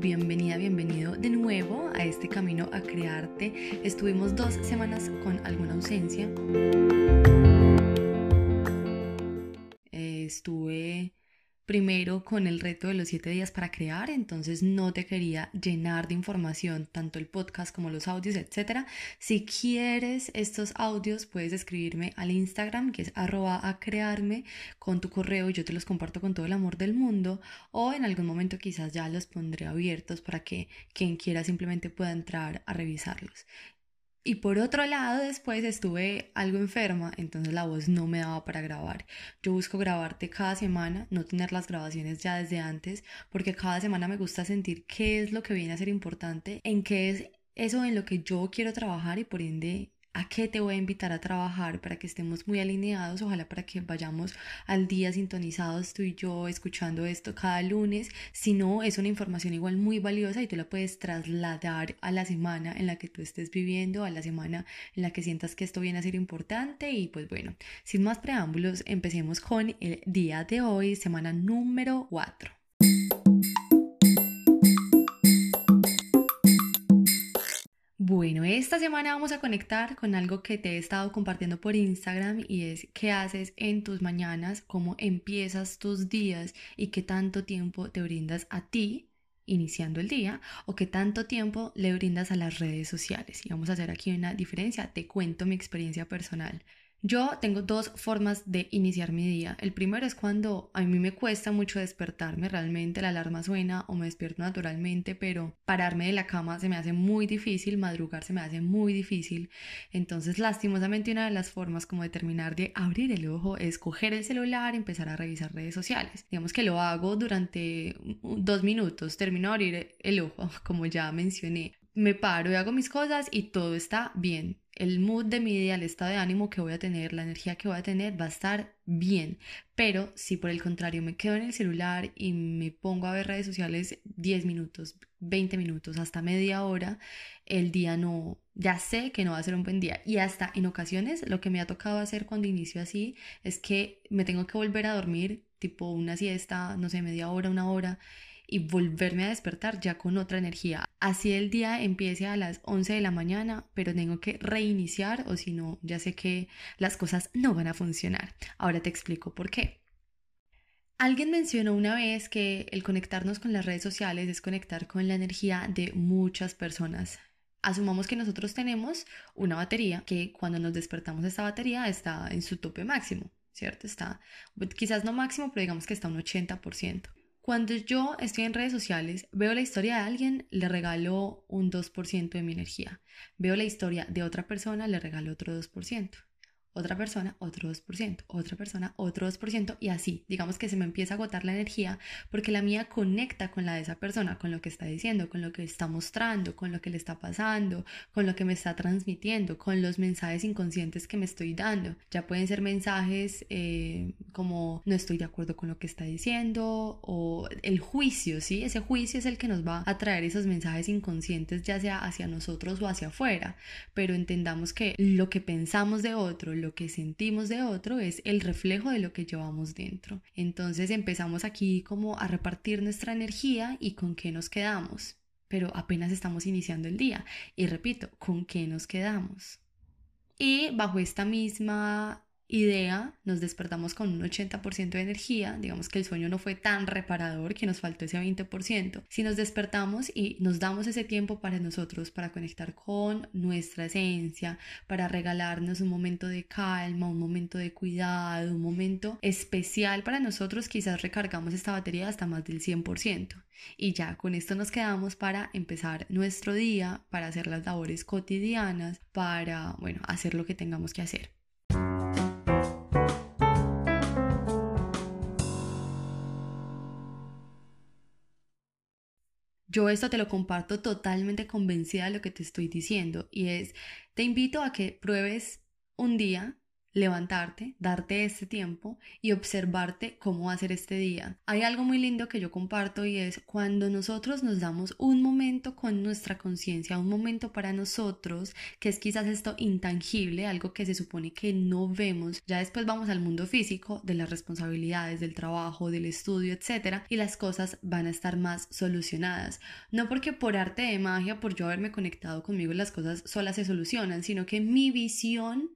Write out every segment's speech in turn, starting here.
bienvenida, bienvenido de nuevo a este camino a crearte. Estuvimos dos semanas con alguna ausencia. Primero con el reto de los siete días para crear, entonces no te quería llenar de información, tanto el podcast como los audios, etc. Si quieres estos audios, puedes escribirme al Instagram, que es arroba a crearme, con tu correo y yo te los comparto con todo el amor del mundo, o en algún momento quizás ya los pondré abiertos para que quien quiera simplemente pueda entrar a revisarlos. Y por otro lado, después estuve algo enferma, entonces la voz no me daba para grabar. Yo busco grabarte cada semana, no tener las grabaciones ya desde antes, porque cada semana me gusta sentir qué es lo que viene a ser importante, en qué es eso en lo que yo quiero trabajar y por ende a qué te voy a invitar a trabajar para que estemos muy alineados, ojalá para que vayamos al día sintonizados tú y yo escuchando esto cada lunes, si no es una información igual muy valiosa y tú la puedes trasladar a la semana en la que tú estés viviendo, a la semana en la que sientas que esto viene a ser importante. Y pues bueno, sin más preámbulos, empecemos con el día de hoy, semana número 4. Bueno, esta semana vamos a conectar con algo que te he estado compartiendo por Instagram y es qué haces en tus mañanas, cómo empiezas tus días y qué tanto tiempo te brindas a ti iniciando el día o qué tanto tiempo le brindas a las redes sociales. Y vamos a hacer aquí una diferencia. Te cuento mi experiencia personal. Yo tengo dos formas de iniciar mi día. El primero es cuando a mí me cuesta mucho despertarme, realmente la alarma suena o me despierto naturalmente, pero pararme de la cama se me hace muy difícil, madrugar se me hace muy difícil. Entonces, lastimosamente, una de las formas como de terminar de abrir el ojo es coger el celular y empezar a revisar redes sociales. Digamos que lo hago durante dos minutos, termino de abrir el ojo, como ya mencioné. Me paro y hago mis cosas y todo está bien el mood de mi día, el estado de ánimo que voy a tener, la energía que voy a tener va a estar bien. Pero si por el contrario me quedo en el celular y me pongo a ver redes sociales 10 minutos, 20 minutos, hasta media hora, el día no, ya sé que no va a ser un buen día. Y hasta en ocasiones lo que me ha tocado hacer cuando inicio así es que me tengo que volver a dormir, tipo una siesta, no sé, media hora, una hora y volverme a despertar ya con otra energía. Así el día empiece a las 11 de la mañana, pero tengo que reiniciar o si no, ya sé que las cosas no van a funcionar. Ahora te explico por qué. Alguien mencionó una vez que el conectarnos con las redes sociales es conectar con la energía de muchas personas. Asumamos que nosotros tenemos una batería que cuando nos despertamos esta batería está en su tope máximo, ¿cierto? Está quizás no máximo, pero digamos que está un 80%. Cuando yo estoy en redes sociales, veo la historia de alguien, le regalo un 2% de mi energía. Veo la historia de otra persona, le regalo otro 2% otra persona, otro 2%, otra persona, otro 2%, y así, digamos que se me empieza a agotar la energía porque la mía conecta con la de esa persona, con lo que está diciendo, con lo que está mostrando, con lo que le está pasando, con lo que me está transmitiendo, con los mensajes inconscientes que me estoy dando. Ya pueden ser mensajes eh, como no estoy de acuerdo con lo que está diciendo o el juicio, ¿sí? Ese juicio es el que nos va a traer esos mensajes inconscientes, ya sea hacia nosotros o hacia afuera, pero entendamos que lo que pensamos de otro, lo que sentimos de otro es el reflejo de lo que llevamos dentro. Entonces empezamos aquí como a repartir nuestra energía y con qué nos quedamos. Pero apenas estamos iniciando el día. Y repito, ¿con qué nos quedamos? Y bajo esta misma idea, nos despertamos con un 80% de energía, digamos que el sueño no fue tan reparador que nos faltó ese 20%. Si nos despertamos y nos damos ese tiempo para nosotros, para conectar con nuestra esencia, para regalarnos un momento de calma, un momento de cuidado, un momento especial para nosotros, quizás recargamos esta batería hasta más del 100%. Y ya con esto nos quedamos para empezar nuestro día, para hacer las labores cotidianas, para, bueno, hacer lo que tengamos que hacer. Yo esto te lo comparto totalmente convencida de lo que te estoy diciendo y es, te invito a que pruebes un día levantarte, darte este tiempo y observarte cómo va a ser este día. Hay algo muy lindo que yo comparto y es cuando nosotros nos damos un momento con nuestra conciencia, un momento para nosotros, que es quizás esto intangible, algo que se supone que no vemos. Ya después vamos al mundo físico de las responsabilidades, del trabajo, del estudio, etcétera, y las cosas van a estar más solucionadas. No porque por arte de magia, por yo haberme conectado conmigo, las cosas solas se solucionan, sino que mi visión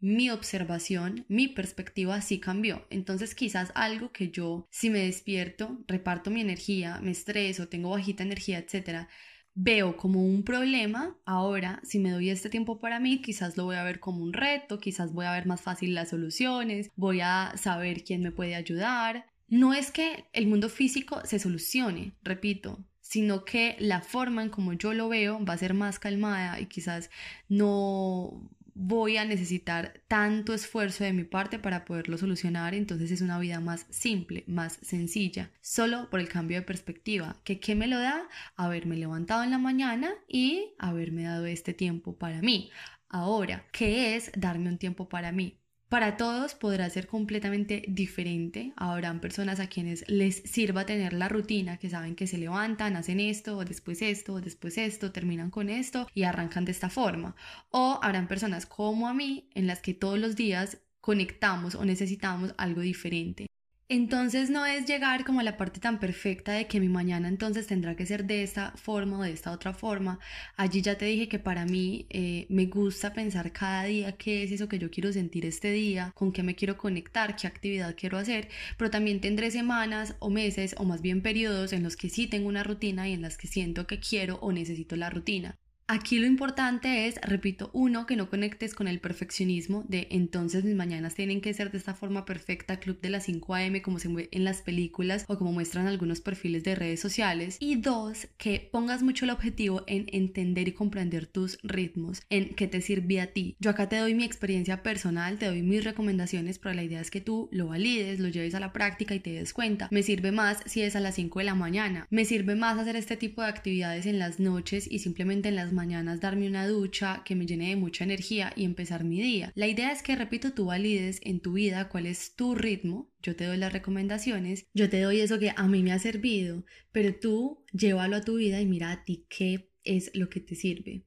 mi observación, mi perspectiva sí cambió. Entonces quizás algo que yo, si me despierto, reparto mi energía, me estreso, tengo bajita energía, etcétera, veo como un problema, ahora si me doy este tiempo para mí, quizás lo voy a ver como un reto, quizás voy a ver más fácil las soluciones, voy a saber quién me puede ayudar. No es que el mundo físico se solucione, repito, sino que la forma en como yo lo veo va a ser más calmada y quizás no voy a necesitar tanto esfuerzo de mi parte para poderlo solucionar, entonces es una vida más simple, más sencilla, solo por el cambio de perspectiva, que qué me lo da haberme levantado en la mañana y haberme dado este tiempo para mí. Ahora, ¿qué es darme un tiempo para mí? Para todos podrá ser completamente diferente. Habrán personas a quienes les sirva tener la rutina, que saben que se levantan, hacen esto, o después esto, o después esto, terminan con esto y arrancan de esta forma. O habrán personas como a mí en las que todos los días conectamos o necesitamos algo diferente. Entonces no es llegar como a la parte tan perfecta de que mi mañana entonces tendrá que ser de esta forma o de esta otra forma. Allí ya te dije que para mí eh, me gusta pensar cada día qué es eso que yo quiero sentir este día, con qué me quiero conectar, qué actividad quiero hacer, pero también tendré semanas o meses o más bien periodos en los que sí tengo una rutina y en las que siento que quiero o necesito la rutina. Aquí lo importante es, repito, uno, que no conectes con el perfeccionismo de entonces mis mañanas tienen que ser de esta forma perfecta, club de las 5 a.m. como se ve en las películas o como muestran algunos perfiles de redes sociales. Y dos, que pongas mucho el objetivo en entender y comprender tus ritmos, en qué te sirve a ti. Yo acá te doy mi experiencia personal, te doy mis recomendaciones, pero la idea es que tú lo valides, lo lleves a la práctica y te des cuenta. Me sirve más si es a las 5 de la mañana, me sirve más hacer este tipo de actividades en las noches y simplemente en las mañanas darme una ducha que me llene de mucha energía y empezar mi día. La idea es que, repito, tú valides en tu vida cuál es tu ritmo, yo te doy las recomendaciones, yo te doy eso que a mí me ha servido, pero tú llévalo a tu vida y mira a ti qué es lo que te sirve.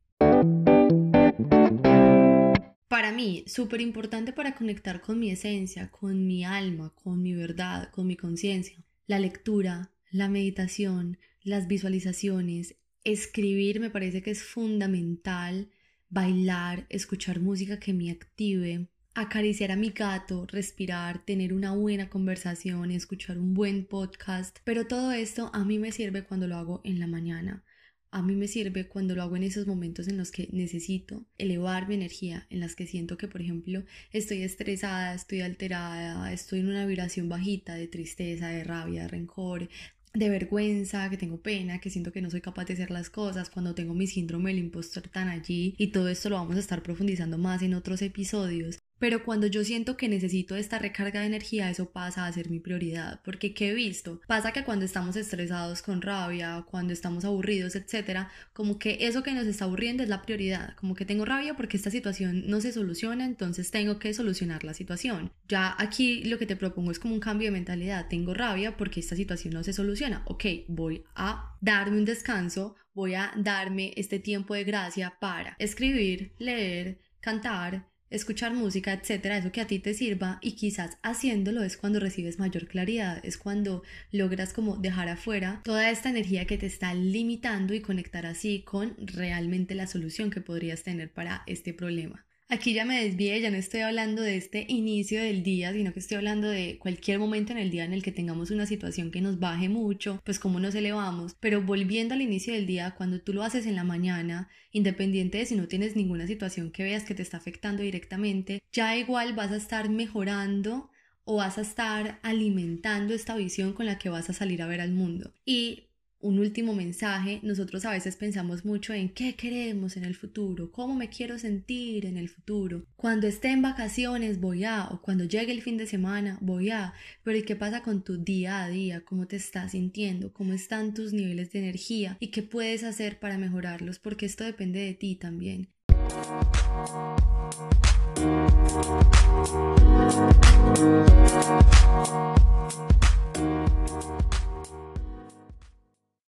Para mí, súper importante para conectar con mi esencia, con mi alma, con mi verdad, con mi conciencia, la lectura, la meditación, las visualizaciones, Escribir me parece que es fundamental, bailar, escuchar música que me active, acariciar a mi gato, respirar, tener una buena conversación, escuchar un buen podcast, pero todo esto a mí me sirve cuando lo hago en la mañana. A mí me sirve cuando lo hago en esos momentos en los que necesito elevar mi energía, en las que siento que, por ejemplo, estoy estresada, estoy alterada, estoy en una vibración bajita de tristeza, de rabia, de rencor, de vergüenza, que tengo pena, que siento que no soy capaz de hacer las cosas, cuando tengo mi síndrome del impostor tan allí y todo esto lo vamos a estar profundizando más en otros episodios. Pero cuando yo siento que necesito esta recarga de energía, eso pasa a ser mi prioridad. Porque ¿qué he visto? Pasa que cuando estamos estresados con rabia, cuando estamos aburridos, etcétera, como que eso que nos está aburriendo es la prioridad. Como que tengo rabia porque esta situación no se soluciona, entonces tengo que solucionar la situación. Ya aquí lo que te propongo es como un cambio de mentalidad. Tengo rabia porque esta situación no se soluciona. Ok, voy a darme un descanso, voy a darme este tiempo de gracia para escribir, leer, cantar, escuchar música, etcétera, eso que a ti te sirva y quizás haciéndolo es cuando recibes mayor claridad, es cuando logras como dejar afuera toda esta energía que te está limitando y conectar así con realmente la solución que podrías tener para este problema. Aquí ya me desvié, ya no estoy hablando de este inicio del día, sino que estoy hablando de cualquier momento en el día en el que tengamos una situación que nos baje mucho, pues cómo nos elevamos. Pero volviendo al inicio del día, cuando tú lo haces en la mañana, independiente de si no tienes ninguna situación que veas que te está afectando directamente, ya igual vas a estar mejorando o vas a estar alimentando esta visión con la que vas a salir a ver al mundo. Y un último mensaje, nosotros a veces pensamos mucho en qué queremos en el futuro, cómo me quiero sentir en el futuro. Cuando esté en vacaciones voy a, o cuando llegue el fin de semana voy a, pero ¿y qué pasa con tu día a día? ¿Cómo te estás sintiendo? ¿Cómo están tus niveles de energía? ¿Y qué puedes hacer para mejorarlos? Porque esto depende de ti también.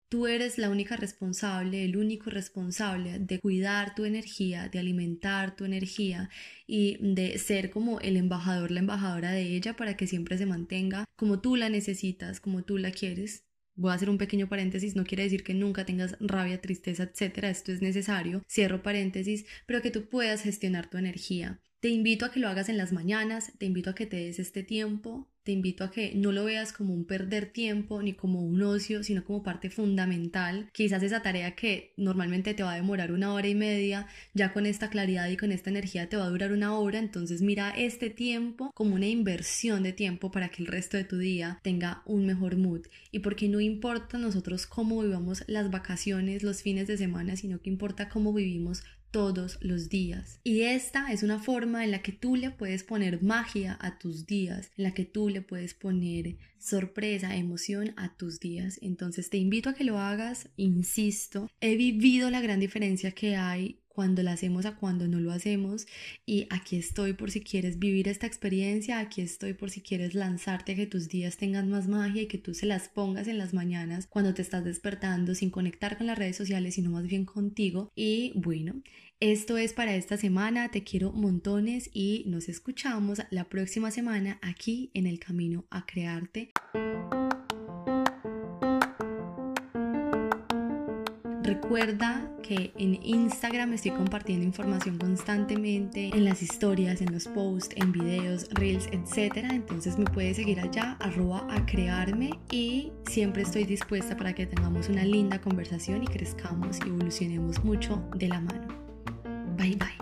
Tú eres la única responsable, el único responsable de cuidar tu energía, de alimentar tu energía y de ser como el embajador, la embajadora de ella para que siempre se mantenga como tú la necesitas, como tú la quieres. Voy a hacer un pequeño paréntesis, no quiere decir que nunca tengas rabia, tristeza, etcétera, esto es necesario, cierro paréntesis, pero que tú puedas gestionar tu energía. Te invito a que lo hagas en las mañanas, te invito a que te des este tiempo, te invito a que no lo veas como un perder tiempo ni como un ocio, sino como parte fundamental. Quizás esa tarea que normalmente te va a demorar una hora y media, ya con esta claridad y con esta energía te va a durar una hora, entonces mira este tiempo como una inversión de tiempo para que el resto de tu día tenga un mejor mood. Y porque no importa nosotros cómo vivamos las vacaciones, los fines de semana, sino que importa cómo vivimos todos los días. Y esta es una forma en la que tú le puedes poner magia a tus días, en la que tú le puedes poner sorpresa, emoción a tus días. Entonces te invito a que lo hagas, insisto, he vivido la gran diferencia que hay cuando lo hacemos a cuando no lo hacemos. Y aquí estoy por si quieres vivir esta experiencia, aquí estoy por si quieres lanzarte a que tus días tengan más magia y que tú se las pongas en las mañanas cuando te estás despertando sin conectar con las redes sociales sino más bien contigo. Y bueno, esto es para esta semana, te quiero montones y nos escuchamos la próxima semana aquí en el camino a crearte. Recuerda que en Instagram estoy compartiendo información constantemente en las historias, en los posts, en videos, reels, etc. Entonces me puedes seguir allá, arroba a crearme y siempre estoy dispuesta para que tengamos una linda conversación y crezcamos y evolucionemos mucho de la mano. Bye bye.